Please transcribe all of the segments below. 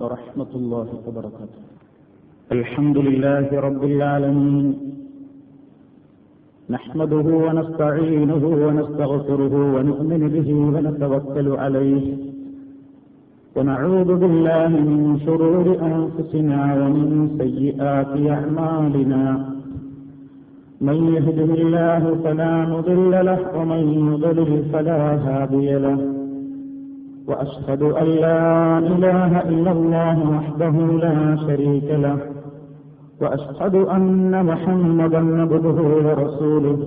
ورحمة الله وبركاته. الحمد لله رب العالمين. نحمده ونستعينه ونستغفره ونؤمن به ونتوكل عليه. ونعوذ بالله من شرور أنفسنا ومن سيئات أعمالنا. من يهده الله فلا مضل له ومن يضلل فلا هادي له. وأشهد أن لا إله إلا الله وحده لا شريك له وأشهد أن محمدا عبده ورسوله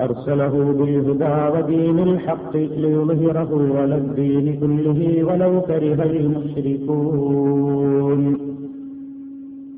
أرسله بالهدى ودين الحق ليظهره على الدين كله ولو كره المشركون.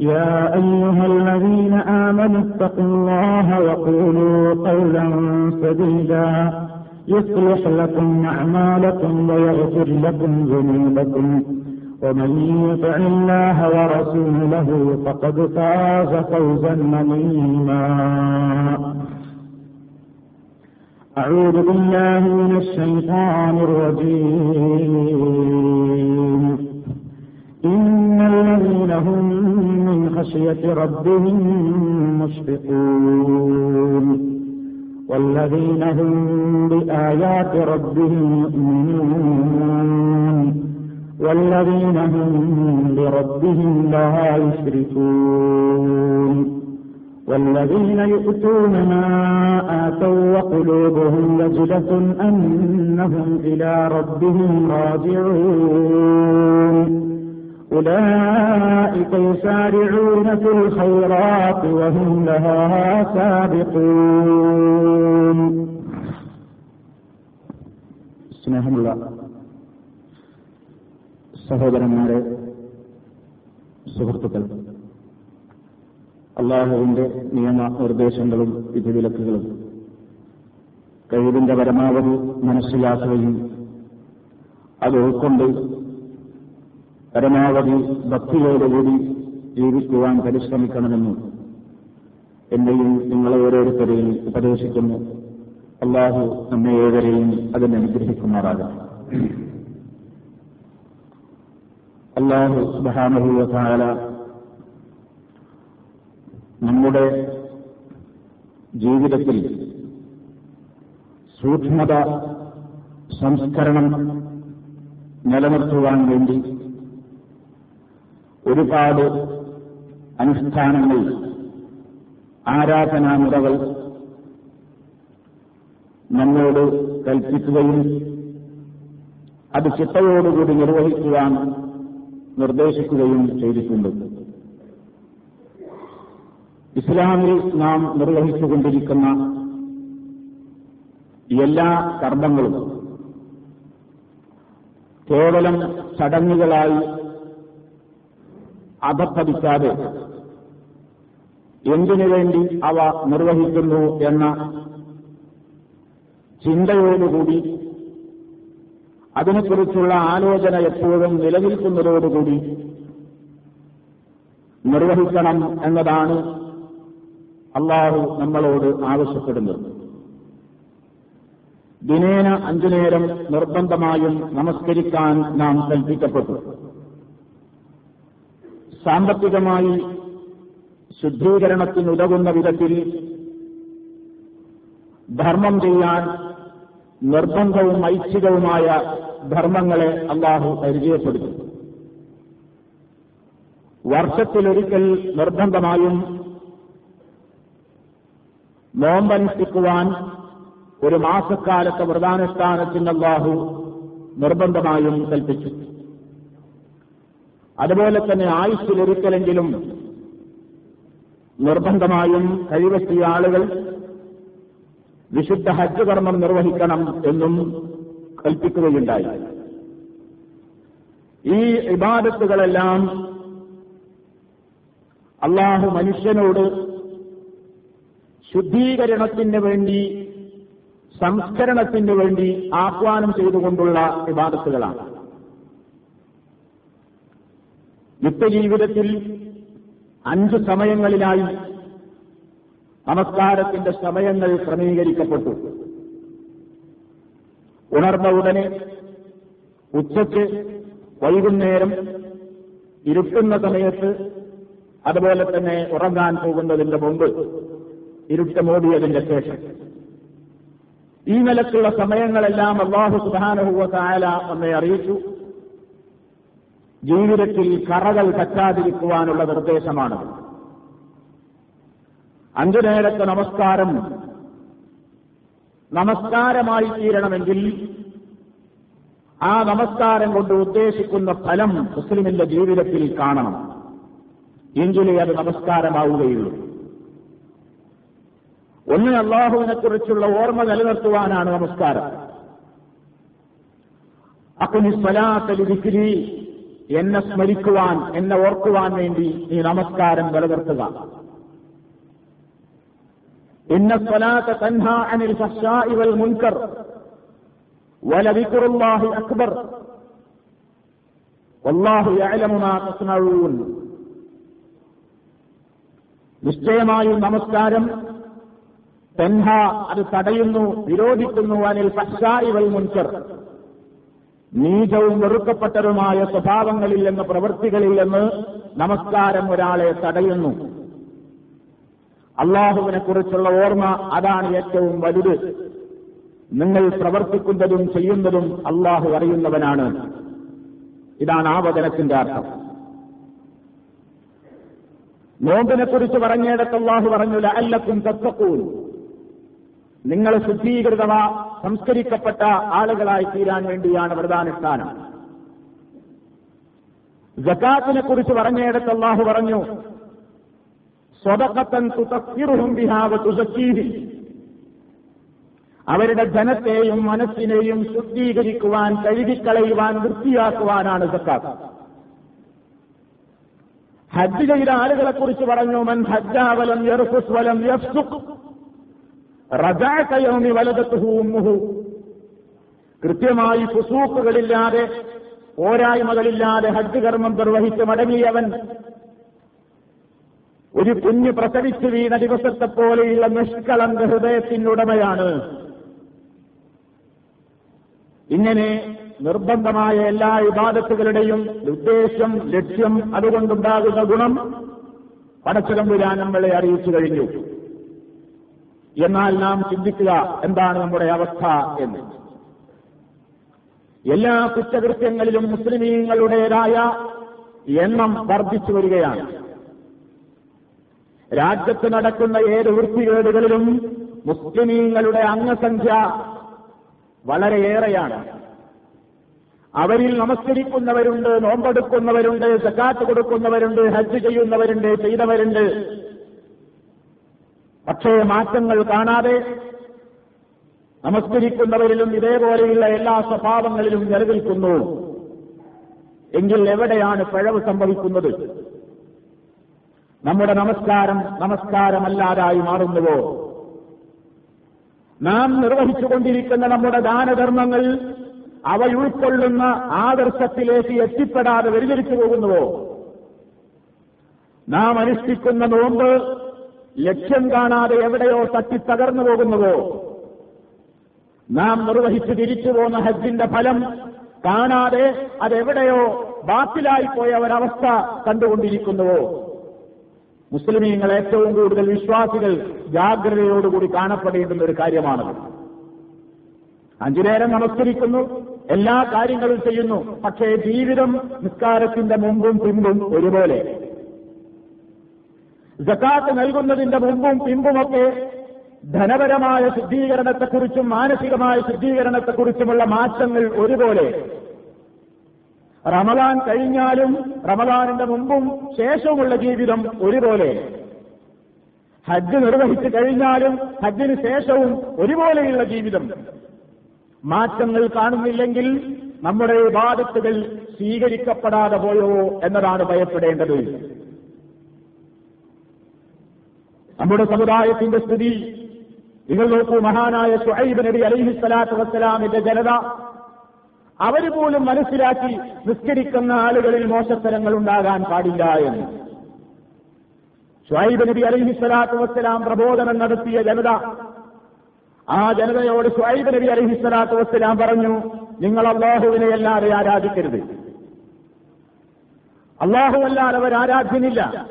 يا أيها الذين آمنوا اتقوا الله وقولوا قولا سديدا. يصلح لكم أعمالكم ويغفر لكم ذنوبكم. ومن يطع الله ورسوله فقد فاز فوزا عظيما. أعوذ بالله من الشيطان الرجيم. إن الذين هم من خشية ربهم مشفقون. والذين هم بآيات ربهم يؤمنون. والذين هم بربهم لا يشركون. والذين يؤتون ما آتوا وقلوبهم وجلة أنهم إلى ربهم راجعون. أولئك يسارعون في الخيرات وهم لها سابقون സ്നേഹമുള്ള സഹോദരന്മാരെ സുഹൃത്തുക്കൾ അള്ളാഹുവിന്റെ നിയമ നിർദ്ദേശങ്ങളും വിധിവിലക്കുകളും കഴിവിന്റെ പരമാവധി മനസ്സിലാക്കുകയും അത് ഉൾക്കൊണ്ട് പരമാവധി ഭക്തിയോടുകൂടി ജീവിക്കുവാൻ പരിശ്രമിക്കണമെന്നും എന്നെയും നിങ്ങളെ ഓരോരുത്തരെയും ഉപദേശിക്കുന്നു. അള്ളാഹു നമ്മെ ഏവരെയും അതിനെ അനുഗ്രഹിക്കുമാറാകട്ടെ. അള്ളാഹു സുബാനുഭൂവത്താല നമ്മുടെ ജീവിതത്തിൽ സൂക്ഷ്മത സംസ്കരണം നിലനിർത്തുവാൻ വേണ്ടി ഒരുപാട് അനുഷ്ഠാനങ്ങൾ ആരാധനാമുറകൾ നമ്മോട് കൽപ്പിക്കുകയും അത് ചിട്ടയോടുകൂടി നിർവഹിക്കുവാൻ നിർദ്ദേശിക്കുകയും ചെയ്തിട്ടുണ്ട്. ഇസ്ലാമിൽ നാം നിർവഹിച്ചുകൊണ്ടിരിക്കുന്ന എല്ലാ കർമ്മങ്ങളും കേവലം ചടങ്ങുകളായി അധപ്പതിക്കാതെ എന്തിനു വേണ്ടി അവ നിർവഹിക്കുന്നു എന്ന ചിന്തയോടുകൂടി അതിനെക്കുറിച്ചുള്ള ആലോചന എപ്പോഴും നിലനിൽക്കുന്നതോടുകൂടി നിർവഹിക്കണം എന്നതാണ് അള്ളാഹു നമ്മളോട് ആവശ്യപ്പെടുന്നത്. ദിനേന അഞ്ചു നേരം നിർബന്ധമായും നമസ്കരിക്കാൻ നാം കൽപ്പിക്കപ്പെട്ടു. സാമ്പത്തികമായി ശുദ്ധീകരണത്തിനുതകുന്ന വിധത്തിൽ ധർമ്മം ചെയ്യാൻ നിർബന്ധവും ഐച്ഛികവുമായ ധർമ്മങ്ങളെ അള്ളാഹു പരിചയപ്പെടുത്തി. വർഷത്തിലൊരിക്കൽ നിർബന്ധമായും നോമ്പനുഷ്ഠിക്കുവാൻ ഒരു മാസക്കാലത്തെ വ്രതാനുഷ്ഠാനത്തിന് അള്ളാഹു നിർബന്ധമായും കൽപ്പിച്ചു. അതുപോലെ തന്നെ ആയുസ്സിലൊരിക്കലെങ്കിലും നിർബന്ധമായും കഴിവെത്തിയ ആളുകൾ വിശുദ്ധ ഹജ്ജ് കർമ്മം നിർവഹിക്കണം എന്നും കൽപ്പിക്കുകയുണ്ടായി. ഈ ഇബാദത്തുകളെല്ലാം അള്ളാഹു മനുഷ്യനോട് ശുദ്ധീകരണത്തിന് വേണ്ടി സംസ്കരണത്തിന് വേണ്ടി ആഹ്വാനം ചെയ്തുകൊണ്ടുള്ള വിവാദത്തുകളാണ് നിത്യജീവിതത്തിൽ അഞ്ച് സമയങ്ങളിലായി നമസ്കാരത്തിന്റെ സമയങ്ങൾ ക്രമീകരിക്കപ്പെട്ടു. ഉണർന്ന ഉടനെ ഉച്ചയ്ക്ക് വൈകുന്നേരം ഇരുട്ടുന്ന സമയത്ത് അതുപോലെ തന്നെ ഉറങ്ങാൻ പോകുന്നതിന്റെ മുമ്പ് ഇരുട്ട് മൂടിയതിന്റെ ശേഷം. ഈ നിലക്കുള്ള സമയങ്ങളെല്ലാം അള്ളാഹു സുധാനഹുവ തായാല നമ്മെ അറിയിച്ചു. ജീവിതത്തിൽ കറകൾ പറ്റാതിരിക്കുവാനുള്ള നിർദ്ദേശമാണ്. അഞ്ചു നേരത്തെ നമസ്കാരം നമസ്കാരമായി തീരണമെങ്കിൽ ആ നമസ്കാരം കൊണ്ട് ഉദ്ദേശിക്കുന്ന ഫലം മുസ്ലിമിന്റെ ജീവിതത്തിൽ കാണണം. എങ്കിലേ അത് നമസ്കാരമാവുകയുള്ളൂ. ഒന്ന് അള്ളാഹുവിനെക്കുറിച്ചുള്ള ഓർമ്മ നിലനിർത്തുവാനാണ് നമസ്കാരം. അക്കുനി സ്വലാത്തലിരിക്കിരി എന്നെ സ്മരിക്കുവാൻ എന്നെ ഓർക്കുവാൻ വേണ്ടി നീ നമസ്കാരം നിലനിർത്തുക. ഇന്ന അനിൽ മുൻകർ അക്ബർ. നിശ്ചയമായും നമസ്കാരം തെൻഹ അത് തടയുന്നു വിരോധിക്കുന്നു അനിൽ ഫഹ്ശാഇ വൽ മുൻകർ. നീചവും വെറുക്കപ്പെട്ടതുമായ സ്വഭാവങ്ങളിൽ നിന്ന് പ്രവൃത്തികളിൽ നിന്ന് നമസ്കാരം ഒരാളെ തടയുന്നു. അള്ളാഹുവിനെ കുറിച്ചുള്ള ഓർമ്മ അതാണ് ഏറ്റവും വലുത്. നിങ്ങൾ പ്രവർത്തിക്കുന്നതും ചെയ്യുന്നതും അള്ളാഹു അറിയുന്നവനാണ്. ഇതാണ് ആ വചനത്തിന്റെ അർത്ഥം. നോമ്പിനെ കുറിച്ച് പറഞ്ഞിടത്ത് അള്ളാഹു പറഞ്ഞു അല്ലക്കും തത്തക്കൂൻ നിങ്ങൾ ശുദ്ധീകൃതവ സംസ്കരിക്കപ്പെട്ട ആളുകളായി തീരാൻ വേണ്ടിയാണ് വ്രതാനുഷ്ഠാനം ജക്കാത്തിനെ കുറിച്ച് പറഞ്ഞിടത്ത് അള്ളാഹു പറഞ്ഞു സ്വതക്കത്തൻ തുതക്കിറുഹും ബിഹാവ് തുസക്കീഹി. അവരുടെ ധനത്തെയും മനസ്സിനെയും ശുദ്ധീകരിക്കുവാൻ കഴുകിക്കളയുവാൻ വൃത്തിയാക്കുവാനാണ് സക്കാത്ത് ഹജ്ജ് ചെയ്ത ആളുകളെ കുറിച്ച് പറഞ്ഞു മൻ ഹജ്ജാവലം യർഫുസ് വലം യഫ്സുഖ്. റജാക്കയോമി വലതത്തുഹൂമുഹു കൃത്യമായി ഫുസൂക്കുകളില്ലാതെ പോരായ്മകളില്ലാതെ ഹജ്ജ് കർമ്മം നിർവഹിച്ച് മടങ്ങിയവൻ ഒരു കുഞ്ഞ് പ്രസവിച്ചു വീണ ദിവസത്തെ പോലെയുള്ള നിഷ്കളങ്ക ഹൃദയത്തിനുടമയാണ്. ഇങ്ങനെ നിർബന്ധമായ എല്ലാ വിവാദത്തുകളുടെയും ഉദ്ദേശം ലക്ഷ്യം അതുകൊണ്ടുണ്ടാകുന്ന ഗുണം പടച്ചതമ്പുരാൻ നമ്മളെ അറിയിച്ചു കഴിഞ്ഞു. എന്നാൽ നാം ചിന്തിക്കുക എന്താണ് നമ്മുടെ അവസ്ഥ എന്ന്. എല്ലാ കുറ്റകൃത്യങ്ങളിലും മുസ്ലിമീങ്ങളുടേതായ എണ്ണം വർദ്ധിച്ചു വരികയാണ്. രാജ്യത്ത് നടക്കുന്ന ഏത് വൃത്തികേടുകളിലും മുസ്ലിമീങ്ങളുടെ അംഗസംഖ്യ വളരെയേറെയാണ്. അവരിൽ നമസ്കരിക്കുന്നവരുണ്ട് നോമ്പെടുക്കുന്നവരുണ്ട് സക്കാത്ത് കൊടുക്കുന്നവരുണ്ട് ഹജ്ജ് ചെയ്യുന്നവരുണ്ട് ചെയ്തവരുണ്ട്. പക്ഷേ മാറ്റങ്ങൾ കാണാതെ നമസ്കരിക്കുന്നവരിലും ഇതേപോലെയുള്ള എല്ലാ സ്വഭാവങ്ങളിലും നിലനിൽക്കുന്നു. എങ്കിൽ എവിടെയാണ് പിഴവ് സംഭവിക്കുന്നത്? നമ്മുടെ നമസ്കാരം നമസ്കാരമല്ലാതായി മാറുന്നുവോ? നാം നിർവഹിച്ചുകൊണ്ടിരിക്കുന്ന നമ്മുടെ ദാനധർമ്മങ്ങൾ അവയുൾക്കൊള്ളുന്ന ആദർശത്തിലേക്ക് എത്തിപ്പെടാതെ വ്യതിരിച്ചു പോകുന്നുവോ? നാം അനുഷ്ഠിക്കുന്ന നോമ്പ് ലക്ഷ്യം കാണാതെ എവിടെയോ തട്ടി തകർന്നു പോകുന്നുവോ? നാം നിർവഹിച്ചു തിരിച്ചു പോകുന്ന ഹജ്ജിന്റെ ഫലം കാണാതെ അതെവിടെയോ ബാത്തിലായിപ്പോയ ഒരവസ്ഥ കണ്ടുകൊണ്ടിരിക്കുന്നുവോ? മുസ്ലിമീങ്ങൾ ഏറ്റവും കൂടുതൽ വിശ്വാസികൾ ജാഗ്രതയോടുകൂടി കാണപ്പെടേണ്ടുന്ന ഒരു കാര്യമാണത്. അഞ്ചു നേരം നമസ്കരിക്കുന്നു എല്ലാ കാര്യങ്ങളും ചെയ്യുന്നു പക്ഷേ ജീവിതം നിസ്കാരത്തിന്റെ മുമ്പും പിമ്പും ഒരുപോലെ. ജക്കാത്ത് നൽകുന്നതിന്റെ മുമ്പും പിമ്പുമൊക്കെ ധനപരമായ ശുദ്ധീകരണത്തെക്കുറിച്ചും മാനസികമായ ശുദ്ധീകരണത്തെക്കുറിച്ചുമുള്ള മാറ്റങ്ങൾ ഒരുപോലെ. റമദാൻ കഴിഞ്ഞാലും റമദാനിന്റെ മുമ്പും ശേഷവുമുള്ള ജീവിതം ഒരുപോലെ. ഹജ്ജ് നിർവഹിച്ചു കഴിഞ്ഞാലും ഹജ്ജിന് ശേഷവും ഒരുപോലെയുള്ള ജീവിതം. മാറ്റങ്ങൾ കാണുന്നില്ലെങ്കിൽ നമ്മുടെ ബാധത്തുകൾ സ്വീകരിക്കപ്പെടാതെ പോയോ എന്നതാണ് ഭയപ്പെടേണ്ടത്. നമ്മുടെ സമുദായത്തിന്റെ സ്ഥിതി. നിങ്ങൾ നോക്കൂ മഹാനായ ഷുഹൈബ് നബി അലൈഹി സ്വലാത്തു വസ്സലാമിന്റെ ജനത അവർ പോലും മനസ്സിലാക്കി നിസ്കരിക്കുന്ന ആളുകളിൽ മോശത്തരങ്ങൾ ഉണ്ടാകാൻ പാടില്ല എന്ന്. ഷുഹൈബ് നബി അലൈഹി സ്വലാത്തു വസ്സലാം പ്രബോധനം നടത്തിയ ജനത ആ ജനതയോട് ഷുഹൈബ് നബി അലൈഹി സ്വലാത്തു വസ്സലാം പറഞ്ഞു നിങ്ങൾ അള്ളാഹുവിനെ അല്ലാതെ ആരാധിക്കരുത്. അള്ളാഹു അല്ലാതെ അവർ ആരാധ്യനില്ല.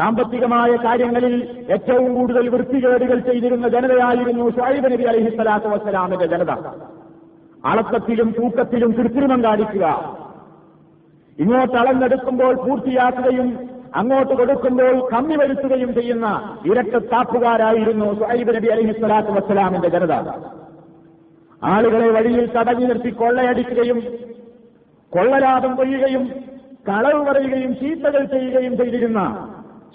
സാമ്പത്തികമായ കാര്യങ്ങളിൽ ഏറ്റവും കൂടുതൽ വൃത്തികേടുകൾ ചെയ്തിരുന്ന ജനതയായിരുന്നു ഷുഹൈബ് നബി അലഹി സ്വലാത്തു വസ്സലാമിന്റെ ജനത. അളക്കത്തിലും തൂക്കത്തിലും കൃത്രിമം കാണിക്കുക. ഇങ്ങോട്ട് അളന്നെടുക്കുമ്പോൾ പൂർത്തിയാക്കുകയും അങ്ങോട്ട് കൊടുക്കുമ്പോൾ കമ്മി വരുത്തുകയും ചെയ്യുന്ന ഇരട്ടത്താപ്പുകാരായിരുന്നു സുഹൈബ് നബി അലഹി സ്വലാത്തു വസ്സലാമിന്റെ ജനത. ആളുകളെ വഴിയിൽ തടഞ്ഞു നിർത്തി കൊള്ളയടിക്കുകയും കൊള്ളലാഭം കൊയ്യുകയും കളവ് പറയുകയും ചീത്തകൾ ചെയ്യുകയും ചെയ്തിരുന്ന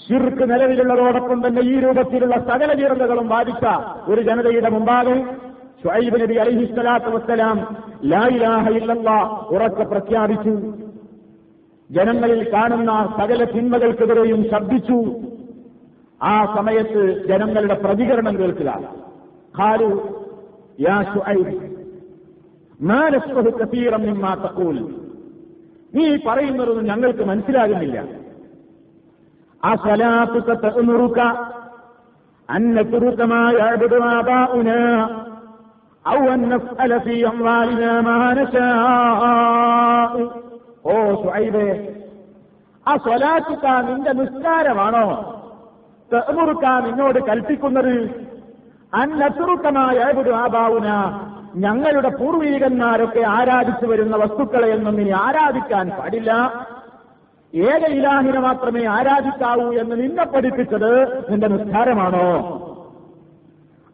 ഷിർക്ക് നിലവിലുള്ളതോടൊപ്പം തന്നെ ഈ രൂപത്തിലുള്ള സകല ജീർണതകളും ബാധിച്ച ഒരു ജനതയുടെ മുമ്പാകെ ഷുഐബ് നബി അലഹി സ്വലാത്തു വസ്സലാം ലായിലാഹ ഇല്ലല്ല ഉറക്കെ പ്രഖ്യാപിച്ചു. ജനങ്ങളിൽ കാണുന്ന സകല തിന്മകൾക്കെതിരെയും ശബ്ദിച്ചു. ആ സമയത്ത് ജനങ്ങളുടെ പ്രതികരണം കേൾക്കുക ഖാലു യാ ഷുഐബ് നസ്ഫഹു കസീറം നിമ്മാ തഖൂൽ. നീ പറയുന്നതൊന്നും ഞങ്ങൾക്ക് മനസ്സിലാകുന്നില്ല. ഔ ഓ നിന്റെ നിസ്കാരമാണോ? തെമുറുക്ക നിന്നോട് കൽപ്പിക്കുന്നത് അന്നസുറുക്കമായ ആബാവുന ഞങ്ങളുടെ പൂർവീകന്മാരൊക്കെ ആരാധിച്ചു വരുന്ന വസ്തുക്കളെ ഒന്നും ഇനി ആരാധിക്കാൻ പാടില്ല. ഏക ഇലാഹിനെ മാത്രമേ ആരാധിക്കാവൂ എന്ന് നിന്നെ പഠിപ്പിച്ചത് നിന്റെ നിസ്കാരമാണോ?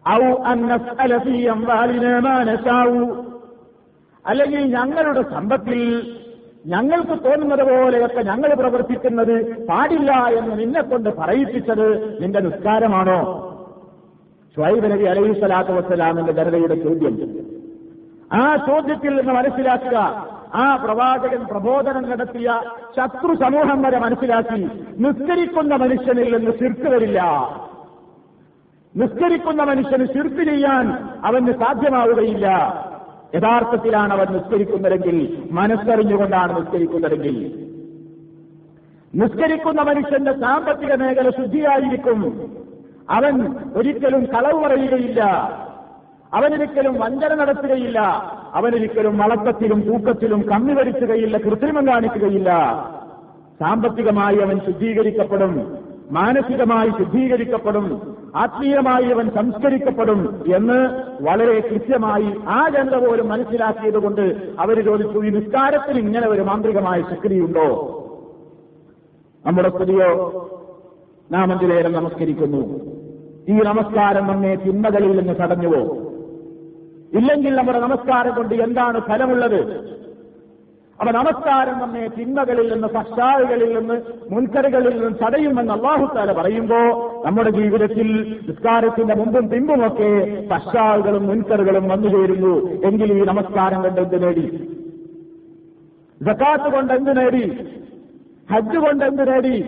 ഔ അന്നസ്അലഫീയംവാലിനമാനശാവു അല്ലെങ്കിൽ ഞങ്ങളുടെ സമ്പത്തിൽ ഞങ്ങൾക്ക് തോന്നുന്നത് പോലെയൊക്കെ ഞങ്ങൾ പ്രവർത്തിക്കുന്നത് പാടില്ല എന്ന് നിന്നെ കൊണ്ട് പറയിപ്പിച്ചത് നിന്റെ നിസ്കാരമാണോ? ഷുഹൈബ് നബി അലൈഹി സ്വലാത്തു വസ്സലാമിന്റെ ജനതയുടെ ചോദ്യം. ആ ചോദ്യത്തിൽ നിന്ന് മനസ്സിലാക്കുക. ആ പ്രവാചകൻ പ്രബോധനം നടത്തിയ ശത്രു സമൂഹം വരെ മനസ്സിലാക്കി നിസ്കരിക്കുന്ന മനുഷ്യനിൽ നിന്ന് ശിർക്ക് വരില്ല. നിസ്കരിക്കുന്ന മനുഷ്യന് ശിർക്ക് ചെയ്യാൻ അവന് സാധ്യമാവുകയില്ല. യഥാർത്ഥത്തിലാണ് അവൻ നിസ്കരിക്കുന്നതെങ്കിൽ മനസ്സറിഞ്ഞുകൊണ്ടാണ് നിസ്കരിക്കുന്നതെങ്കിൽ. നിസ്കരിക്കുന്ന മനുഷ്യന്റെ സാമ്പത്തിക മേഖല ശുദ്ധിയായിരിക്കും. അവൻ ഒരിക്കലും കളവ് പറയുകയില്ല. അവനൊരിക്കലും വഞ്ചന നടത്തുകയില്ല. അവനൊരിക്കലും വളക്കത്തിലും തൂക്കത്തിലും കണ്ണി വരുത്തുകയില്ല കൃത്രിമം കാണിക്കുകയില്ല. സാമ്പത്തികമായി അവൻ ശുദ്ധീകരിക്കപ്പെടും മാനസികമായി ശുദ്ധീകരിക്കപ്പെടും ആത്മീയമായി അവൻ സംസ്കരിക്കപ്പെടും എന്ന് വളരെ കൃത്യമായി ആ ജനത പോലും മനസ്സിലാക്കിയതുകൊണ്ട് അവർ ചോദിച്ചു ഈ നിസ്കാരത്തിന് ഇങ്ങനെ ഒരു മാന്ത്രികമായ ശക്തിയുണ്ടോ? നമ്മുടെ പുതിയോ നാം നമസ്കരിക്കുന്നു. ഈ നമസ്കാരം നമ്മെ തിന്മകളിൽ നിന്ന് തടഞ്ഞുവോ? ഇല്ലെങ്കിൽ നമ്മുടെ നമസ്കാരം കൊണ്ട് എന്താണ് ഫലമുള്ളത്? അപ്പൊ നമസ്കാരം നമ്മെ തിന്മകളിൽ നിന്ന് ഫഷാറുകളിൽ നിന്ന് മുൻകരുകളിൽ നിന്ന് തടയുമെന്ന് അള്ളാഹുത്താല പറയുമ്പോ നമ്മുടെ ജീവിതത്തിൽ നിസ്കാരത്തിന്റെ മുമ്പും പിമ്പുമൊക്കെ ഫഷാറുകളും മുൻകറുകളും വന്നു ചേരുന്നു. എങ്കിൽ ഈ നമസ്കാരം കൊണ്ട് എന്ത് നേടി? ജക്കാത്ത് കൊണ്ട് എന്ത് നേടി? ഹജ്ജ് കൊണ്ട് എന്ത് നേടി?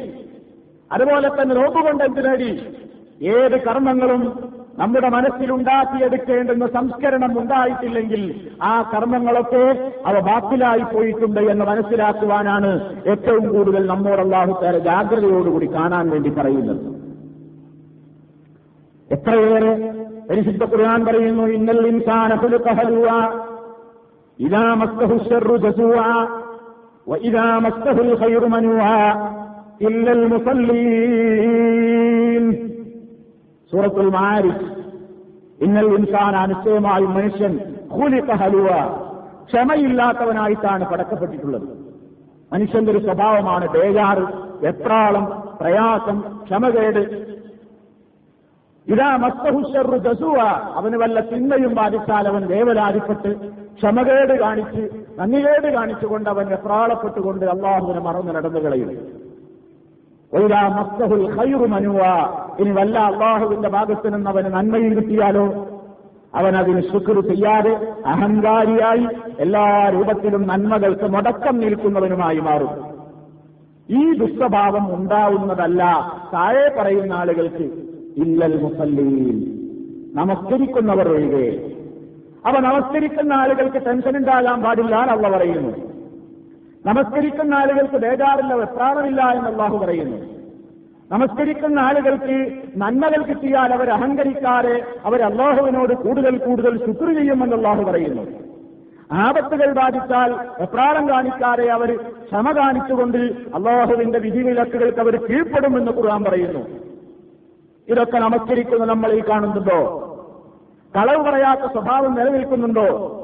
അതുപോലെ തന്നെ നോമ്പ് കൊണ്ട് എന്ത് നേടി? ഏത് കർമ്മങ്ങളും നമ്മുടെ മനസ്സിലുണ്ടാക്കിയെടുക്കേണ്ടുന്ന സംസ്കരണം ഉണ്ടായിട്ടില്ലെങ്കിൽ ആ കർമ്മങ്ങളൊക്കെ അവ ബാക്കിലായി പോയിട്ടുണ്ട് എന്ന് മനസ്സിലാക്കുവാനാണ് ഏറ്റവും കൂടുതൽ നമ്മോട് തേരെ ജാഗ്രതയോടുകൂടി കാണാൻ വേണ്ടി പറയുന്നത്. എത്രയേറെ പരിശുദ്ധ ഖുർആൻ പറയുന്നു ഇന്നൽ ഖൈറു മനുവ ഇല്ലൽ മുസല്ലീൻ. സൂറത്തുൽ മാരിജ് ഇന്നൽ ഇൻസാന നിശ്ചയമായും മനുഷ്യൻ ഖുലിഖ ഹലുവ. ക്ഷമയില്ലാത്തവനായിട്ടാണ് പടക്കപ്പെട്ടിട്ടുള്ളത്. മനുഷ്യന്റെ ഒരു സ്വഭാവമാണ് ബേജാറ് എത്രാളം പ്രയാസം ക്ഷമകേട്. ഇതാ മസ്തഹുഷറു ദസുവ അവന് വല്ല തിന്മയും ബാധിച്ചാൽ അവൻ വേവലാതിപ്പെട്ട് ക്ഷമകേട് കാണിച്ച് നന്ദികേട് കാണിച്ചുകൊണ്ട് അവൻ എത്രാളപ്പെട്ടുകൊണ്ട് അള്ളാഹുവിനെ മറന്ന് നടന്നു കളയും ഒരാ മസ്തഹുൽ ഖൈറു ഇനി വല്ല അള്ളാഹുവിന്റെ ഭാഗത്തു നിന്ന് അവന് നന്മയിൽ കിട്ടിയാലോ? അവൻ അതിന് ശുക്ർ ചെയ്യാതെ അഹങ്കാരിയായി എല്ലാ രൂപത്തിലും നന്മകൾക്ക് മുടക്കം നിൽക്കുന്നവനുമായി മാറും. ഈ ദുസ്വഭാവം ഉണ്ടാവുന്നതല്ല താഴെ പറയുന്ന ആളുകൾക്ക് ഇല്ലൽ മുസല്ലീൻ. നമസ്കരിക്കുന്നവർ ഒഴികെ. അവ നമസ്കരിക്കുന്ന ആളുകൾക്ക് ടെൻഷൻ ഉണ്ടാകാൻ പാടില്ല പറയുന്നു നമസ്കരിക്കുന്ന ആളുകൾക്ക് ബേജാറില്ല വെപ്രാണമില്ല എന്ന് അള്ളാഹു പറയുന്നു. നമസ്കരിക്കുന്ന ആളുകൾക്ക് നന്മകൾ കിട്ടിയാൽ അവർ അഹങ്കരിക്കാതെ അവർ അള്ളാഹുവിനോട് കൂടുതൽ കൂടുതൽ ശുക്ർ ചെയ്യുമെന്ന് അള്ളാഹു പറയുന്നു. ആപത്തുകൾ ബാധിച്ചാൽ എപ്രാളം കാണിക്കാതെ അവർ ക്ഷമ കാണിച്ചുകൊണ്ട് അള്ളാഹുവിന്റെ വിധിവിലക്കുകൾക്ക് അവർ കീഴ്പ്പെടുമെന്ന് ഖുർആൻ പറയുന്നു. ഇതൊക്കെ നമസ്കരിക്കുന്ന നമ്മൾ ഈ കാണുന്നുണ്ടോ? കളവ് പറയാത്ത സ്വഭാവം നിലനിൽക്കുന്നുണ്ടോ?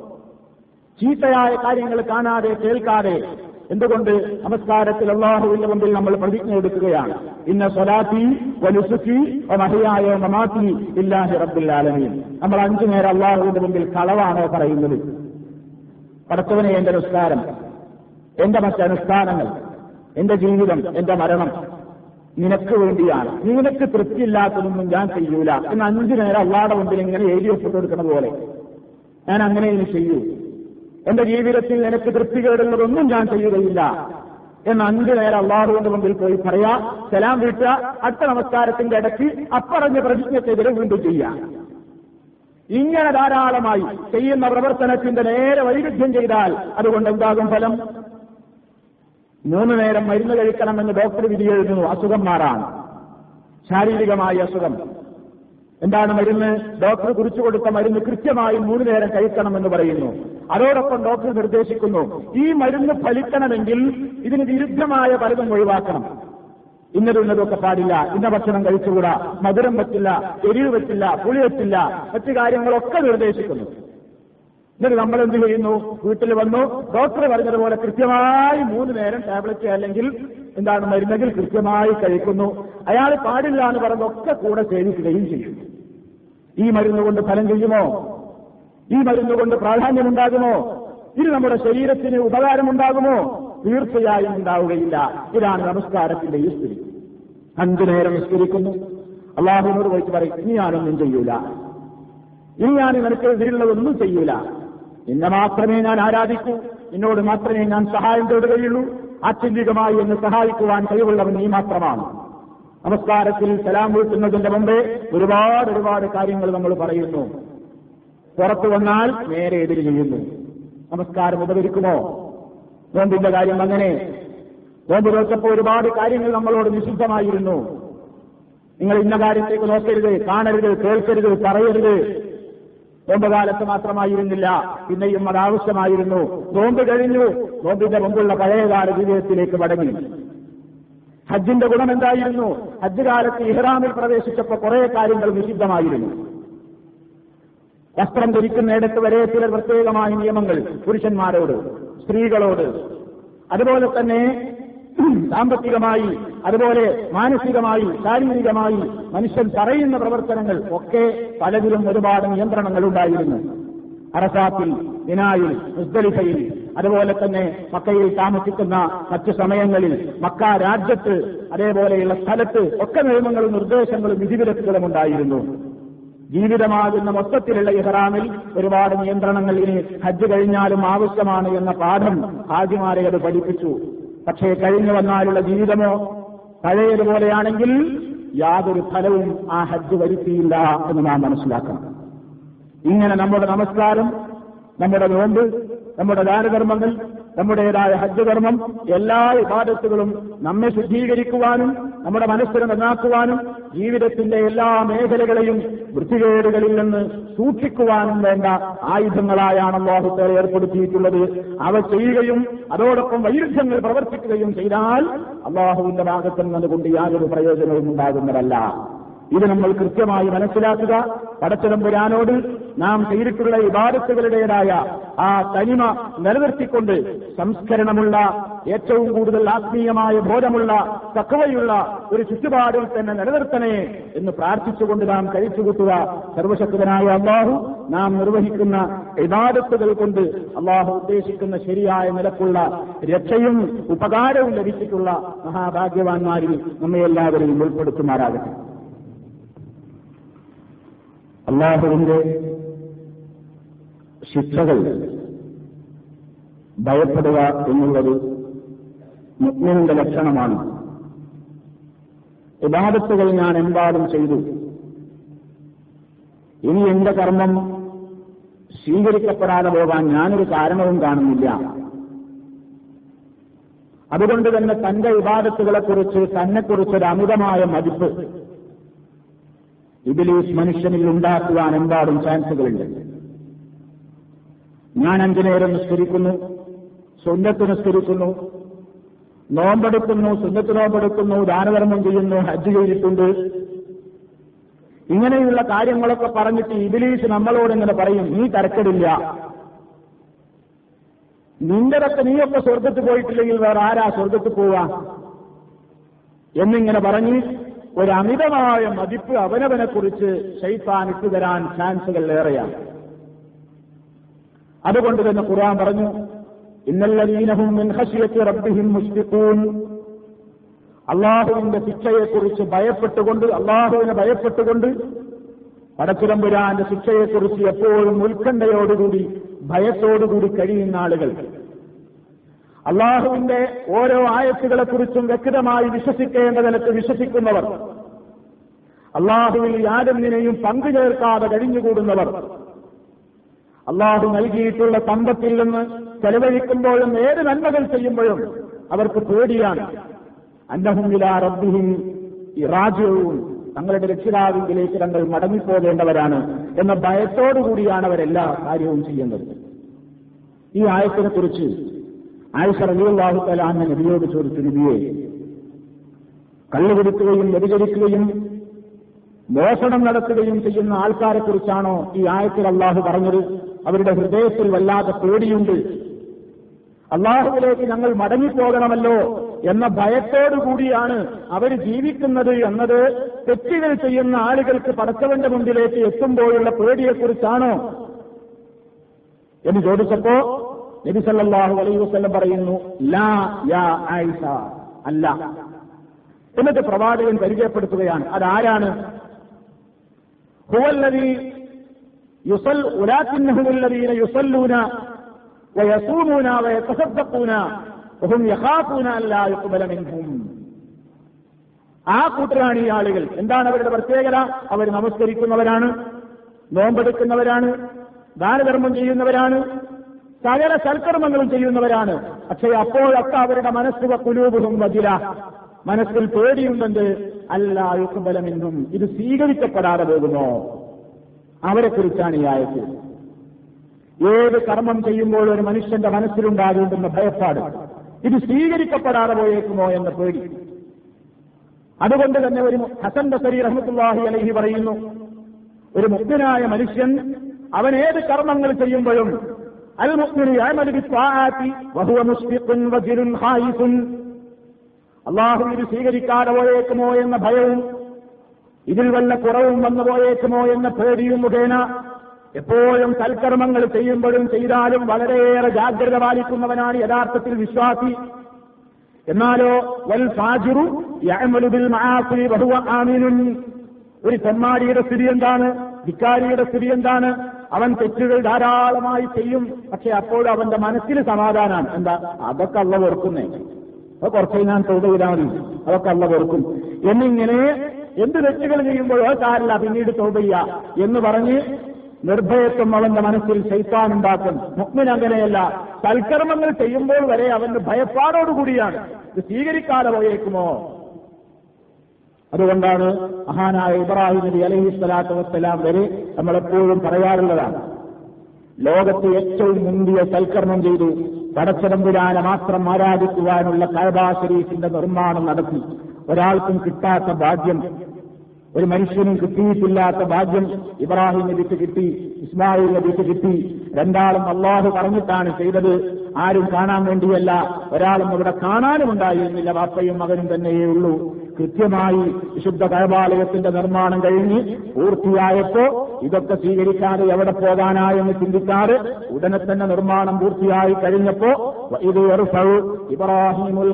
ചീത്തയായ കാര്യങ്ങൾ കാണാതെ കേൾക്കാതെ എന്തുകൊണ്ട് നമസ്കാരത്തിൽ അള്ളാഹുവിന്റെ മുമ്പിൽ നമ്മൾ പ്രതിജ്ഞ എടുക്കുകയാണ്? ഇന്ന സ്വലാത്തി വലുസുക്കി മഹിയായ മമാത്തി ഇല്ലാഹി റബ്ബുൽ ആലമീൻ. നമ്മൾ അഞ്ചു നേരം അള്ളാഹുവിന്റെ മുമ്പിൽ കളവാണോ പറയുന്നത്? പടത്തവനെ എന്റെ നിസ്കാരം എന്റെ മറ്റനുഷ്ഠാനങ്ങൾ എന്റെ ജീവിതം എന്റെ മരണം നിനക്ക് വേണ്ടിയാണ്. നിനക്ക് തൃപ്തിയില്ലാത്തതൊന്നും ഞാൻ ചെയ്യൂല. എന്ന് അഞ്ചു നേരം അള്ളാടെ മുമ്പിൽ ഇങ്ങനെ എഴുതി ഒപ്പിട്ട് കൊടുക്കുന്ന പോലെ. ഞാൻ അങ്ങനെ ഇനി ചെയ്യൂ. എന്റെ ജീവിതത്തിൽ നിനക്ക് തൃപ്തികേടുള്ളതൊന്നും ഞാൻ ചെയ്യുകയില്ല. എന്ന് അഞ്ചു നേരം അള്ളാഹുവിന്റെ മുമ്പിൽ പോയി പറയാ സലാം വീട്ടുക അട്ട നമസ്കാരത്തിന്റെ ഇടയ്ക്ക് അപ്പറഞ്ഞ പ്രതിജ്ഞക്കെതിരെ വീണ്ടും ചെയ്യാം. ഇങ്ങനെ ധാരാളമായി ചെയ്യുന്ന പ്രവർത്തനത്തിന്റെ നേരെ വൈരുദ്ധ്യം ചെയ്താൽ അതുകൊണ്ട് എന്താകും ഫലം? മൂന്ന് നേരം മരുന്ന് കഴിക്കണമെന്ന് ഡോക്ടർ വിധി എഴുതുന്നു അസുഖം മാറാൻ. ശാരീരികമായ അസുഖം. എന്താണ് മരുന്ന്? ഡോക്ടർ കുറിച്ചു കൊടുത്ത മരുന്ന് കൃത്യമായി മൂന്ന് നേരം കഴിക്കണമെന്ന് പറയുന്നു. അതോടൊപ്പം ഡോക്ടർ നിർദ്ദേശിക്കുന്നു ഈ മരുന്ന് ഫലിക്കണമെങ്കിൽ ഇതിന് വിരുദ്ധമായ പലതും ഒഴിവാക്കണം. ഇന്നതുള്ളതൊക്കെ പാടില്ല ഇന്ന ഭക്ഷണം കഴിച്ചുകൂടാ മധുരം പറ്റില്ല എരിവ് പറ്റില്ല പുളി പറ്റില്ല മറ്റു കാര്യങ്ങളൊക്കെ നിർദ്ദേശിക്കുന്നു. എന്നിട്ട് നമ്മൾ എന്ത് ചെയ്യുന്നു? വീട്ടിൽ വന്നു ഡോക്ടർ പറഞ്ഞതുപോലെ കൃത്യമായി മൂന്ന് നേരം ടാബ്ലറ്റ് അല്ലെങ്കിൽ എന്താണ് മരുന്നെങ്കിൽ കൃത്യമായി കഴിക്കുന്നു. അയാൾ പാടില്ല എന്ന് പറഞ്ഞൊക്കെ കൂടെ സേവിക്കുകയും ചെയ്യും. ഈ മരുന്ന് കൊണ്ട് ഫലം ചെയ്യുമോ? ഈ മരുന്ന് കൊണ്ട് പ്രാധാന്യമുണ്ടാകുമോ? ഇത് നമ്മുടെ ശരീരത്തിന് ഉപകാരമുണ്ടാകുമോ? തീർച്ചയായും ഉണ്ടാവുകയില്ല. ഇതാണ് നമസ്കാരത്തിന്റെ ഈ സ്ഥിതി. അഞ്ചു നേരം നിസ്കരിക്കുന്നു. അള്ളാഹുവിനോട് പോയിട്ട് പറയും ഇനി ഞാനൊന്നും ചെയ്യൂല. ഇനി ഞാൻ നിനക്ക് എതിരുള്ളതൊന്നും ചെയ്യൂല. നിന്നെ മാത്രമേ ഞാൻ ആരാധിക്കൂ. നിന്നോട് മാത്രമേ ഞാൻ സഹായം തേടുകയുള്ളൂ. ആത്യന്തികമായി എന്നെ സഹായിക്കുവാൻ കഴിവുള്ളവൻ നീ മാത്രമാണ്. നമസ്കാരത്തിൽ സലാം വീട്ടുന്നതിന്റെ മുമ്പേ ഒരുപാട് ഒരുപാട് കാര്യങ്ങൾ നമ്മൾ പറയുന്നു. പുറത്തു വന്നാൽ നേരെ എതിര് ചെയ്യുന്നു. നമസ്കാരം ഉപകരിക്കുമോ? നോമ്പിന്റെ കാര്യം അങ്ങനെ. നോമ്പ് നോക്കപ്പോൾ ഒരുപാട് കാര്യങ്ങൾ നമ്മളോട് നിഷിദ്ധമായിരുന്നു. നിങ്ങൾ ഇന്ന കാര്യത്തേക്ക് നോക്കരുത് കാണരുത് കേൾക്കരുത് പറയരുത്. നോമ്പുകാലത്ത് മാത്രമായിരുന്നില്ല പിന്നെയും അത് ആവശ്യമായിരുന്നു. നോമ്പ് കഴിഞ്ഞു നോമ്പിന്റെ മുമ്പുള്ള പഴയകാല ജീവിതത്തിലേക്ക് മടങ്ങി. ഹജ്ജിന്റെ ഗുണം എന്തായിരുന്നു? ഹജ്ജ് കാലത്ത് ഇഹ്റാമിൽ പ്രവേശിച്ചപ്പോൾ കുറെ കാര്യങ്ങൾ നിഷിദ്ധമായിരുന്നു. വസ്ത്രം ധരിക്കുന്നിടത്ത് വരെ ചില പ്രത്യേകമായ നിയമങ്ങൾ പുരുഷന്മാരോട് സ്ത്രീകളോട്. അതുപോലെ തന്നെ സാമ്പത്തികമായി അതുപോലെ മാനസികമായി ശാരീരികമായി മനുഷ്യൻ പറയുന്ന പ്രവർത്തനങ്ങൾ ഒക്കെ പലതിലും ഒരുപാട് നിയന്ത്രണങ്ങൾ ഉണ്ടായിരുന്നു. അറസാത്തിൽ ദിനായിൽ മുസ്ദലിഫയിൽ അതുപോലെ തന്നെ മക്കയിൽ താമസിക്കുന്ന മറ്റു സമയങ്ങളിൽ മക്ക രാജ്യത്ത് അതേപോലെയുള്ള സ്ഥലത്ത് ഒക്കെ നിയമങ്ങളും നിർദ്ദേശങ്ങളും വിധിവിലക്കുകളും ഉണ്ടായിരുന്നു. ജീവിതമാകുന്ന മൊത്തത്തിലുള്ള ഇഹ്റാമിൽ ഒരുപാട് നിയന്ത്രണങ്ങൾ ഇനി ഹജ്ജ് കഴിഞ്ഞാലും ആവശ്യമാണ് എന്ന പാഠം ഹാജിമാരെ അത് പഠിപ്പിച്ചു. പക്ഷേ കഴിഞ്ഞു വന്നാലുള്ള ജീവിതമോ പഴയതുപോലെയാണെങ്കിൽ യാതൊരു ഫലവും ആ ഹജ്ജ് വരുത്തിയില്ല എന്ന് നാം മനസ്സിലാക്കണം. ഇങ്ങനെ നമ്മുടെ നമസ്കാരം നമ്മുടെ നോമ്പ് നമ്മുടെ ദാനധർമ്മങ്ങൾ നമ്മുടേതായ ഹജ്ജ് കർമ്മം എല്ലാ വിവാദത്തുകളും നമ്മെ ശുദ്ധീകരിക്കുവാനും നമ്മുടെ മനസ്സിനെ നന്നാക്കുവാനും ജീവിതത്തിന്റെ എല്ലാ മേഖലകളെയും വൃത്തികേടുകളിൽ നിന്ന് സൂക്ഷിക്കുവാനും വേണ്ട ആയുധങ്ങളായാണ് അള്ളാഹുത്തേറെ ഏർപ്പെടുത്തിയിട്ടുള്ളത്. അവ ചെയ്യുകയും അതോടൊപ്പം വൈരുദ്ധ്യങ്ങൾ പ്രവർത്തിക്കുകയും ചെയ്താൽ അള്ളാഹുവിന്റെ ഭാഗത്ത് നിന്നുകൊണ്ട് യാതൊരു പ്രയോജനവും ഉണ്ടാകുന്നതല്ല. ഇത് നമ്മൾ കൃത്യമായി മനസ്സിലാക്കുക. പടച്ചതമ്പുരാനോട് നാം ചെയ്തിട്ടുള്ള ഇബാദത്തുകളുടേതായ ആ തനിമ നിലനിർത്തിക്കൊണ്ട് സംസ്കരണമുള്ള ഏറ്റവും കൂടുതൽ ആത്മീയമായ ബോധമുള്ള തക്കവയുള്ള ഒരു ചുറ്റുപാടിൽ തന്നെ നിലനിർത്തണേ എന്ന് പ്രാർത്ഥിച്ചുകൊണ്ട് നാം കഴിച്ചുകൂട്ടുക. സർവശക്തനായ അള്ളാഹു നാം നിർവഹിക്കുന്ന ഇബാദത്തുകൾ കൊണ്ട് അള്ളാഹു ഉദ്ദേശിക്കുന്ന ശരിയായ നിലക്കുള്ള രക്ഷയും ഉപകാരവും ലഭിച്ചിട്ടുള്ള മഹാഭാഗ്യവാന്മാരിൽ നമ്മെ എല്ലാവരെയും ഉൾപ്പെടുത്തുമാറാകട്ടെ. അള്ളാഹുവിന്റെ ശിക്ഷകൾ ഭയപ്പെടുക എന്നുള്ളത് മുഗ്നന്റെ ലക്ഷണമാണ്. ഇബാദത്തുകൾ ഞാൻ എമ്പാടും ചെയ്തു. ഇനി എന്റെ കർമ്മം സ്വീകരിക്കപ്പെടാതെ പോകാൻ ഞാനൊരു കാരണവും കാണുന്നില്ല. അതുകൊണ്ട് തന്നെ തന്റെ വിവാദത്തുകളെക്കുറിച്ച് തന്നെക്കുറിച്ചൊരു അമിതമായ മതിപ്പ് ഇബിലീസ് മനുഷ്യനിൽ ഉണ്ടാക്കുവാൻ എമ്പാടും ചാൻസുകളുണ്ട്? ഞാൻ അഞ്ചു നേരം നിസ്കരിക്കുന്നു? സ്വന്തത്ത് നിസ്കരിക്കുന്നു. നോമ്പെടുക്കുന്നു സ്വന്തത്ത് നോമ്പെടുക്കുന്നു ദാനധർമ്മം ചെയ്യുന്നു ഹജ്ജ് ചെയ്തിട്ടുണ്ട്. ഇങ്ങനെയുള്ള കാര്യങ്ങളൊക്കെ പറഞ്ഞിട്ട് ഇബിലീസ് നമ്മളോട് ഇങ്ങനെ പറയും നീ തരക്കടില്ല. നിന്റെതൊക്കെ നീയൊക്കെ സ്വർഗത്ത് പോയിട്ടില്ലെങ്കിൽ വേറെ ആരാ സ്വർഗത്ത് പോവാ? എന്നിങ്ങനെ പറഞ്ഞ് ഒരു അമിതമായ മതിപ്പ് അവനവനെ കുറിച്ച് ശൈത്താൻ ഇട്ടുതരാൻ ചാൻസുകൾ ഏറെയാണ്. അതുകൊണ്ട് തന്നെ ഖുർആൻ പറഞ്ഞു അള്ളാഹുവിന്റെ ശിക്ഷയെക്കുറിച്ച് ഭയപ്പെട്ടുകൊണ്ട് അള്ളാഹുവിനെ ഭയപ്പെട്ടുകൊണ്ട് പടച്ചിലമ്പുരാന്റെ ശിക്ഷയെക്കുറിച്ച് എപ്പോഴും ഉത്കണ്ഠയോടുകൂടി ഭയത്തോടുകൂടി കഴിയുന്ന ആളുകൾ. അള്ളാഹുവിന്റെ ഓരോ ആയത്തുകളെക്കുറിച്ചും വ്യക്തമായി വിശ്വസിക്കേണ്ട നിലയ്ക്ക് വിശ്വസിക്കുന്നവർ അള്ളാഹുവിൽ യാതൊന്നിനെയും പങ്കു ചേർക്കാതെ കഴിഞ്ഞുകൂടുന്നവർ അള്ളാഹു നൽകിയിട്ടുള്ള സമ്പത്തിൽ നിന്ന് ചെലവഴിക്കുമ്പോഴും ഏത് നന്മകൾ ചെയ്യുമ്പോഴും അവർക്ക് പേടിയാണ്. അന്നഹുമില റബ്ബിഹിം ഇറാജവും തങ്ങളുടെ രക്ഷിതാവിങ്കിലേക്ക് തങ്ങൾ മടങ്ങിപ്പോകേണ്ടവരാണ് എന്ന ഭയത്തോടുകൂടിയാണ് അവരെല്ലാ കാര്യവും ചെയ്യുന്നത്. ഈ ആയത്തിനെ കുറിച്ച് ആയിഷ റലിയുള്ളാഹു തലാന്ന നബിയോട് ചോദിച്ചു നബിയെ കള്ളുകുടിക്കുകയും വ്യതിചരിക്കുകയും മോഷണം നടത്തുകയും ചെയ്യുന്ന ആൾക്കാരെ കുറിച്ചാണോ ഈ ആയത്തിൽ അള്ളാഹു പറഞ്ഞത്? അവരുടെ ഹൃദയത്തിൽ വല്ലാത്ത പേടിയുണ്ട്. അള്ളാഹുവിലേക്ക് ഞങ്ങൾ മടങ്ങിപ്പോകണമല്ലോ എന്ന ഭയത്തോടുകൂടിയാണ് അവർ ജീവിക്കുന്നത് എന്നത് തെറ്റുകൾ ചെയ്യുന്ന ആളുകൾക്ക് പടച്ചവന്റെ മുമ്പിലേക്ക് എത്തുമ്പോഴുള്ള പേടിയെക്കുറിച്ചാണോ? എന്ന് ചോദിച്ചപ്പോ നബി സല്ലല്ലാഹു അലൈഹി വസല്ലം പറയുന്നു ലാ യാ ആയിഷ. അല്ല. എന്നിട്ട് പ്രവാചകൻ പരിചയപ്പെടുത്തുകയാണ് അതാരാണ്? ഹുവല്ലതി യുസൽ ഉലാത്തിന്നഹുല്ലദീന യുസല്ലൂന വയസൂമൂന വയതസദ്ദഖൂന വഹും യഖാഫൂന അല്ലാ യുഖ്ബല മിൻഹും. ആ കൂട്ടരാണ് ഈ ആളുകൾ എന്താണ് അവരുടെ പ്രത്യേകത? അവർ നമസ്കരിക്കുന്നവരാണ് നോമ്പെടുക്കുന്നവരാണ് ദാനധർമ്മം ചെയ്യുന്നവരാണ് സകല സൽക്കർമ്മങ്ങളും ചെയ്യുന്നവരാണ്. പക്ഷേ അപ്പോഴൊക്കെ അവരുടെ മനസ്സുക കുലൂബുഹും വജില. മനസ്സിൽ പേടിയുണ്ടെന്ന് അല്ല യുക്കുബലമെന്നും ഇത് സ്വീകരിക്കപ്പെടാതെ പോകുമോ? അവരെക്കുറിച്ചാണ് ഈ ആയത് ഏത് കർമ്മം ചെയ്യുമ്പോൾ ഒരു മനുഷ്യന്റെ മനസ്സിലുണ്ടാകുന്ന ഭയപ്പാട് ഇത് സ്വീകരിക്കപ്പെടാതെ പോയേക്കുമോ എന്ന പേടി. അതുകൊണ്ട് തന്നെ ഒരു ഹസൻ ബസരി റഹ്മത്തുല്ലാഹി അലഹി പറയുന്നു ഒരു മുക്തനായ മനുഷ്യൻ അവൻ ഏത് കർമ്മങ്ങൾ ചെയ്യുമ്പോഴും അൽ മുക്മിനു യഅമലു ബിസ്വാആത്തി വഹുവ മുസ്ഫിഖുൻ വജിലുൻ ഖായിഫുൻ അള്ളാഹു ഇത് സ്വീകരിക്കാതെ പോയേക്കുമോ എന്ന ഭയവും ഇതിൽ വല്ല കുറവും വന്നു പോയേക്കുമോ എന്ന പേടിയും മുഖേന എപ്പോഴും സൽക്കർമ്മങ്ങൾ ചെയ്യുമ്പോഴും ചെയ്താലും വളരെയേറെ ജാഗ്രത പാലിക്കുന്നവനാണ് യഥാർത്ഥത്തിൽ വിശ്വാസി. എന്നാലോ വൽ ഫാജിറു യഅമലുബിൽ മആസി ബഹുവ ആമിനുൻ. ഒരു തെമ്മാടിയുടെ സ്ഥിതി എന്താണ്? ധിക്കാരിയുടെ സ്ഥിതി എന്താണ്? അവൻ തെറ്റുകൾ ധാരാളമായി ചെയ്യും. പക്ഷെ അപ്പോഴും അവന്റെ മനസ്സിൽ സമാധാനമാണ് എന്താ? അതൊക്കെ അള്ള വെറുക്കുന്നേ. അത് കുറച്ച് ഞാൻ തൊഴിൽ ചെയ്താൽ അതൊക്കെ അള്ള വെറുക്കും. എന്നിങ്ങനെ എന്ത് തെറ്റുകൾ ചെയ്യുമ്പോഴോ കാരില്ല പിന്നീട് തോപയ്യ എന്ന് പറഞ്ഞ് നിർഭയത്വം അവന്റെ മനസ്സിൽ ശൈത്താൻ ഉണ്ടാക്കും. മുക്മിൻ അങ്ങനെയല്ല. സൽക്കർമ്മങ്ങൾ ചെയ്യുമ്പോൾ വരെ അവന്റെ ഭയപ്പാടോടുകൂടിയാണ്. ഇത് സ്വീകരിക്കാതെ പോയേക്കുമോ? അതുകൊണ്ടാണ് മഹാനായ ഇബ്രാഹിം നബി അലഹി സ്വലാത്തു വസ്സലാം വരെ നമ്മളെപ്പോഴും പറയാറുള്ളതാണ്. ലോകത്ത് ഏറ്റവും മുന്തിയ സൽക്കരണം ചെയ്തു പടച്ചതമ്പുരാനെ മാത്രം ആരാധിക്കുവാനുള്ള കഴബാ ശരീഫിന്റെ നിർമ്മാണം നടത്തി. ഒരാൾക്കും കിട്ടാത്ത ഭാഗ്യം ഒരു മനുഷ്യനും കിട്ടിയിട്ടില്ലാത്ത ഭാഗ്യം ഇബ്രാഹിം നബിക്ക് കിട്ടി ഇസ്മായിൽ നബിക്ക് കിട്ടി. രണ്ടാളും അള്ളാഹു പറഞ്ഞിട്ടാണ് ചെയ്തത്. ആരും കാണാൻ വേണ്ടിയല്ല. ഒരാളും അവിടെ കാണാനും ഉണ്ടായിരുന്നില്ല വാപ്പയും മകനും തന്നെയേ ഉള്ളൂ. കൃത്യമായി വിശുദ്ധ കഴബാലയത്തിന്റെ നിർമ്മാണം കഴിഞ്ഞ് പൂർത്തിയായപ്പോ ഇതൊക്കെ സ്വീകരിക്കാതെ എവിടെ പോകാനായെന്ന് ചിന്തിക്കാറ് ഉടനെ തന്നെ നിർമ്മാണം പൂർത്തിയായി കഴിഞ്ഞപ്പോ ഇത് ഇബ്രാഹിമുൽ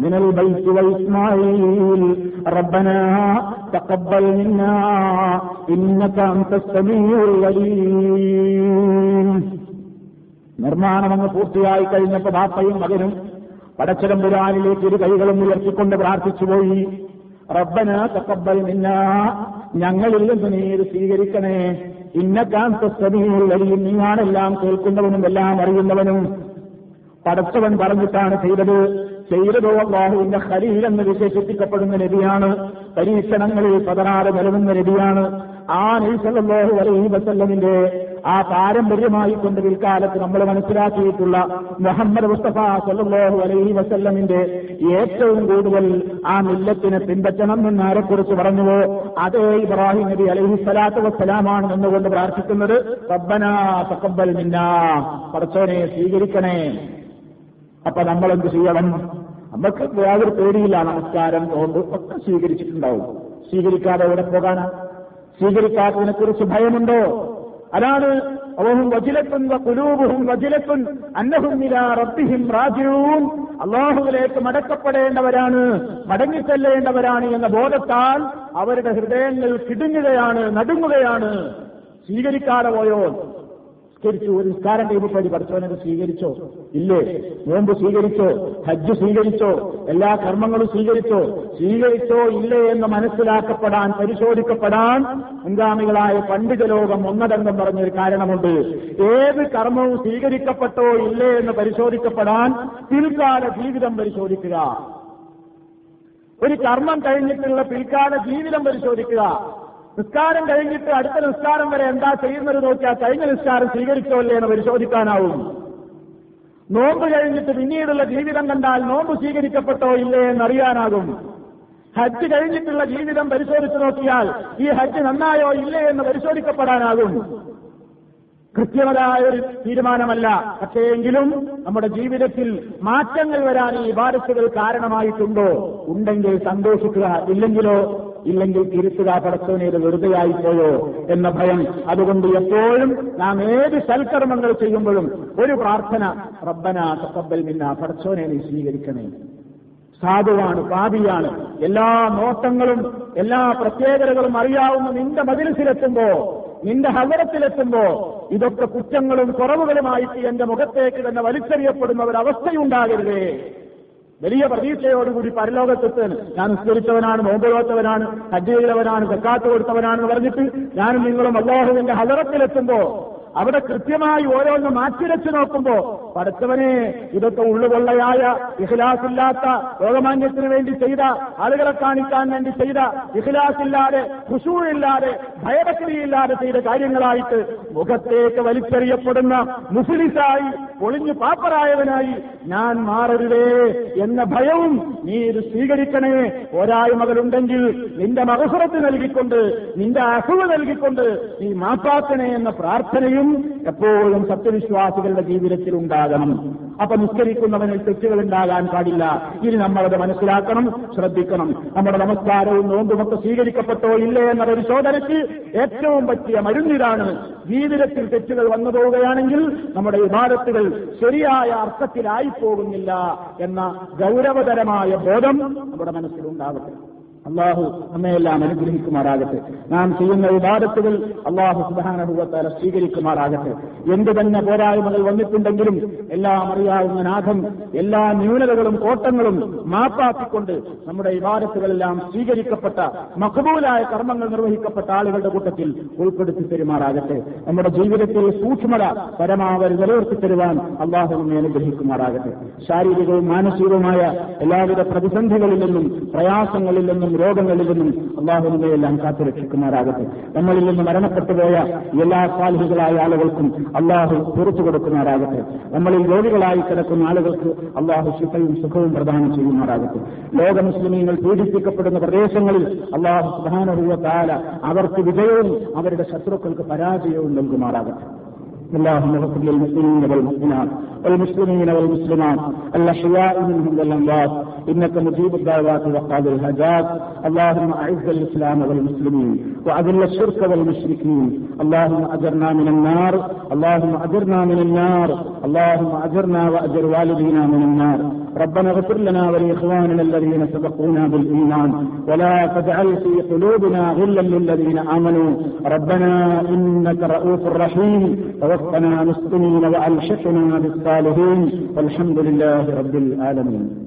മിനൽ ബൈത്തി വ ഇസ്മായിൽ റബ്ബനാ തഖബ്ബൽ മിന്നാ ഇന്നക അലീം നിർമ്മാണം അങ്ങ് പൂർത്തിയായി കഴിഞ്ഞപ്പോ ബാപ്പയും മകനും പടച്ചതമ്പുരാനിലേക്ക് ഇരു കൈകളും ഉയർത്തിക്കൊണ്ട് പ്രാർത്ഥിച്ചുപോയി റബ്ബന തക്കബൽ നിന്ന ഞങ്ങളിൽ നിന്ന് നീ ഇത് സ്വീകരിക്കണേ. ഇന്നക്കാന്തസ്തമീയുള്ളരിയും നീയാണെല്ലാം കേൾക്കുന്നവനും എല്ലാം അറിയുന്നവനും. പടച്ചവൻ പറഞ്ഞിട്ടാണ് ചെയ്തത്. ചെയ്തതോ അള്ളാഹുവിന്റെ ഖലീൽ എന്ന് വിശേഷിപ്പിക്കപ്പെടുന്ന നബിയാണ്. പരീക്ഷണങ്ങളിൽ പതറാതെ നിലനിന്ന നബിയാണ്. ആ നൈസല്ലാഹു അലൈഹി വസല്ലമിന്റെ ആ പാരമ്പര്യമായി കൊണ്ട് പിൽക്കാലത്ത് നമ്മൾ മനസ്സിലാക്കിയിട്ടുള്ള മുഹമ്മദ് മുസ്തഫ സല്ലാഹു അലൈഹി വസല്ലമിന്റെ ഏറ്റവും കൂടുതൽ ആ മില്ലത്തിനെ പിൻപറ്റണം എന്ന് ആരെക്കുറിച്ച് പറഞ്ഞുവോ? അതേ ഇബ്രാഹിം നബി അലൈഹി സ്വലാത്തു വസ്സലാമാണ് എന്നുകൊണ്ട് പ്രാർത്ഥിക്കുന്നത്. റബ്ബനാ തക്കബൽ മിന്ന. പടച്ചോനെ സ്വീകരിക്കണേ. അപ്പൊ നമ്മൾ എന്ത് ചെയ്യണം? നമുക്ക് യാതൊരു പേടിയില്ല. നമസ്കാരം നോമ്പ് ഒക്കെ സ്വീകരിച്ചിട്ടുണ്ടാവും. സ്വീകരിക്കാതെ എവിടെ പോകാനാ? സ്വീകരിക്കാത്തതിനെ കുറിച്ച് ഭയമുണ്ടോ? അതാണ് അവഹും വജിലത്തും കുലൂബുഹും വജിലത്തും അന്നഹും റബ്ബിഹിം റാജിഊൻ. അള്ളാഹുവിലേക്ക് മടക്കപ്പെടേണ്ടവരാണ് മടങ്ങിച്ചെല്ലേണ്ടവരാണ് എന്ന ബോധത്താൽ അവരുടെ ഹൃദയങ്ങൾ കിടുങ്ങുകയാണ് നടുങ്ങുകയാണ്. സ്വീകരിക്കാതെ പോയോ സ്വീകരിച്ചു ഒരു നിസ്കാരം കഴിയുമ്പോൾ പഠിച്ചവനത് സ്വീകരിച്ചോ? ഇല്ലേ? നോമ്പ് സ്വീകരിച്ചോ? ഹജ്ജ് സ്വീകരിച്ചോ? എല്ലാ കർമ്മങ്ങളും സ്വീകരിച്ചോ? സ്വീകരിച്ചോ ഇല്ലേ എന്ന് മനസ്സിലാക്കപ്പെടാൻ പരിശോധിക്കപ്പെടാൻ മുൻഗാമികളായ പണ്ഡിത ലോകം ഒന്നടങ്കം പറഞ്ഞൊരു കാരണമുണ്ട്. ഏത് കർമ്മവും സ്വീകരിക്കപ്പെട്ടോ ഇല്ലേ എന്ന് പരിശോധിക്കപ്പെടാൻ പിൽക്കാല ജീവിതം പരിശോധിക്കുക. ഒരു കർമ്മം കഴിഞ്ഞിട്ടുള്ള പിൽക്കാല ജീവിതം പരിശോധിക്കുക. നിസ്കാരം കഴിഞ്ഞിട്ട് അടുത്ത നിസ്കാരം വരെ എന്താ ചെയ്യുന്നത് നോക്കിയാൽ കഴിഞ്ഞ നിസ്കാരം സ്വീകരിച്ചോ അല്ലേ എന്ന് പരിശോധിക്കാനാവും. നോമ്പ് കഴിഞ്ഞിട്ട് പിന്നീടുള്ള ജീവിതം കണ്ടാൽ നോമ്പ് സ്വീകരിക്കപ്പെട്ടോ ഇല്ലേ എന്നറിയാനാകും. ഹജ്ജ് കഴിഞ്ഞിട്ടുള്ള ജീവിതം പരിശോധിച്ചു നോക്കിയാൽ ഈ ഹജ്ജ് നന്നായോ ഇല്ലേ എന്ന് പരിശോധിക്കപ്പെടാനാകും. കൃത്യമതായ ഒരു തീരുമാനമല്ല. പക്ഷേ എങ്കിലും നമ്മുടെ ജീവിതത്തിൽ മാറ്റങ്ങൾ വരാൻ ഈ ഇബാദത്തുകൾ കാരണമായിട്ടുണ്ടോ? ഉണ്ടെങ്കിൽ സന്തോഷിക്കുക. ഇല്ലെങ്കിലോ ഇല്ലെങ്കിൽ തിരിച്ചുക പടച്ചവനേത് വെറുതെയായിപ്പോയോ എന്ന ഭയം. അതുകൊണ്ട് എപ്പോഴും നാം ഏത് സൽക്കർമ്മങ്ങൾ ചെയ്യുമ്പോഴും ഒരു പ്രാർത്ഥന റബ്ബന തക്കബൽ മിന്ന പടച്ചവനെ നീ സ്വീകരിക്കണേ. സാധുവാണ് പാപിയാണ്. എല്ലാ നോട്ടങ്ങളും എല്ലാ പ്രത്യേകതകളും അറിയാവുന്ന നിന്റെ മതിലസിലെത്തുമ്പോ നിന്റെ ഹവരത്തിലെത്തുമ്പോ ഇതൊക്കെ കുറ്റങ്ങളും കുറവുകളുമായിട്ട് എന്റെ മുഖത്തേക്ക് തന്നെ വലിച്ചെറിയപ്പെടുന്ന ഒരവസ്ഥയുണ്ടാകരുതേ വലിയ പ്രതീക്ഷയോടുകൂടി പരലോകത്തെത്താൻ ഞാൻ നിസ്കരിച്ചവനാണ് നോമ്പുലോത്തവനാണ് ഹജ്ജ് ചെയ്തവനാണ് സക്കാത്ത് കൊടുത്തവനാണെന്ന് പറഞ്ഞിട്ട് ഞാനും നിങ്ങളും അള്ളാഹുവിന്റെ ഹലറത്തിലെത്തുമ്പോ അവിടെ കൃത്യമായി ഓരോന്ന് മാറ്റിരച്ചു നോക്കുമ്പോ പഠിച്ചവനെ ഇതൊക്കെ ഉള്ളുകൊള്ളയായ ഇഖിലാസില്ലാത്ത ലോകമാന്യത്തിന് വേണ്ടി ചെയ്ത ആളുകളെ കാണിക്കാൻ വേണ്ടി ചെയ്ത ഇഖിലാസില്ലാതെ ഖുഷൂഴില്ലാതെ ഭയഭക്തിയില്ലാതെ ചെയ്ത കാര്യങ്ങളായിട്ട് മുഖത്തേക്ക് വലിച്ചെറിയപ്പെടുന്ന മുസ്ലിസായി പൊളിഞ്ഞു പാപ്പറായവനായി ഞാൻ മാറരുതേ എന്ന ഭയവും നീ ഇത് സ്വീകരിക്കണേ. പോരായ്മകളുണ്ടെങ്കിൽ നിന്റെ മകസുറത്ത് നൽകിക്കൊണ്ട് നിന്റെ അസുഖ നൽകിക്കൊണ്ട് നീ മാപ്പാക്കണേ എന്ന പ്രാർത്ഥനയും എപ്പോഴും സത്യവിശ്വാസികളുടെ ജീവിതത്തിൽ ഉണ്ടാകണം അപ്പൊ നിസ്കരിക്കുന്നവനിൽ തെറ്റുകൾ ഉണ്ടാകാൻ പാടില്ല. ഇനി നമ്മളത് മനസ്സിലാക്കണം ശ്രദ്ധിക്കണം. നമ്മുടെ നമസ്കാരവും നോമ്പുമൊക്കെ സ്വീകരിക്കപ്പെട്ടോ ഇല്ലേ എന്ന പരിശോധനയ്ക്ക് ഏറ്റവും പറ്റിയ മരുന്നിതാണ് ജീവിതത്തിൽ തെറ്റുകൾ വന്നു പോവുകയാണെങ്കിൽ നമ്മുടെ വിവാദത്തുകൾ ശരിയായ അർത്ഥത്തിലായി പോകുന്നില്ല എന്ന ഗൗരവതരമായ ബോധം നമ്മുടെ മനസ്സിലുണ്ടാകട്ടെ അള്ളാഹു നമ്മയെല്ലാം അനുഗ്രഹിക്കുമാറാകട്ടെ. നാം ചെയ്യുന്ന വിവാദത്തുകൾ അള്ളാഹു സുബാനഹുവത്താല സ്വീകരിക്കുമാറാകട്ടെ. എന്ത് തന്നെ പോരായ്മകൾ വന്നിട്ടുണ്ടെങ്കിലും എല്ലാം അറിയാവുന്ന നാഥം എല്ലാ ന്യൂനതകളും കോട്ടങ്ങളും മാപ്പാക്കിക്കൊണ്ട് നമ്മുടെ വിവാദത്തുകളെല്ലാം സ്വീകരിക്കപ്പെട്ട മഖബൂലായ കർമ്മങ്ങൾ നിർവഹിക്കപ്പെട്ട ആളുകളുടെ കൂട്ടത്തിൽ ഉൾപ്പെടുത്തി തരുമാറാകട്ടെ. നമ്മുടെ ജീവിതത്തിൽ സൂക്ഷ്മത പരമാവധി നിലനിർത്തി തരുവാൻ അള്ളാഹു നമ്മെ അനുഗ്രഹിക്കുമാറാകട്ടെ. ശാരീരികവും മാനസികവുമായ എല്ലാവിധ പ്രതിസന്ധികളിൽ നിന്നും പ്രയാസങ്ങളിൽ നിന്നും രോഗങ്ങളിൽ നിന്നും അള്ളാഹു നമ്മയെല്ലാം കാത്തുരക്ഷിക്കുമാറാകട്ടെ നമ്മളിൽ നിന്ന് മരണപ്പെട്ടുപോയ എല്ലാ സാലിഹികളായ ആളുകൾക്കും അള്ളാഹു പുറത്തു കൊടുക്കുമാറാകട്ടെ. നമ്മളിൽ രോഗികളായി കിടക്കുന്ന ആളുകൾക്ക് അള്ളാഹു ശിഫയും സുഖവും പ്രദാനം ചെയ്യുമാറാകട്ടെ. ലോക മുസ്ലിമീങ്ങൾ പീഡിപ്പിക്കപ്പെടുന്ന പ്രദേശങ്ങളിൽ അള്ളാഹു പ്രധാന താല അവർക്ക് വിജയവും അവരുടെ ശത്രുക്കൾക്ക് പരാജയവും നൽകുമാറാകട്ടെ. اللهم اغفر للمسلمين والمسلمات والمسلمين والمسلمات. الأحياء منهم والأموات. إنك مجيب الدعوات وقاضي الحاجات. اللهم أعز الإسلام والمسلمين وأذل الشرك والمشركين. اللهم أجرنا من النار. اللهم أجرنا من النار. اللهم أجرنا وأجر والدينا من النار. ربنا اغفر لنا ولإخواننا الذين سبقونا بالإيمان. ولا تجعل في قلوبنا غلا للذين آمنوا. ربنا إنك رؤوف رحيم. توفنا مسلمين وألحقنا بالصالحين والحمد لله رب العالمين.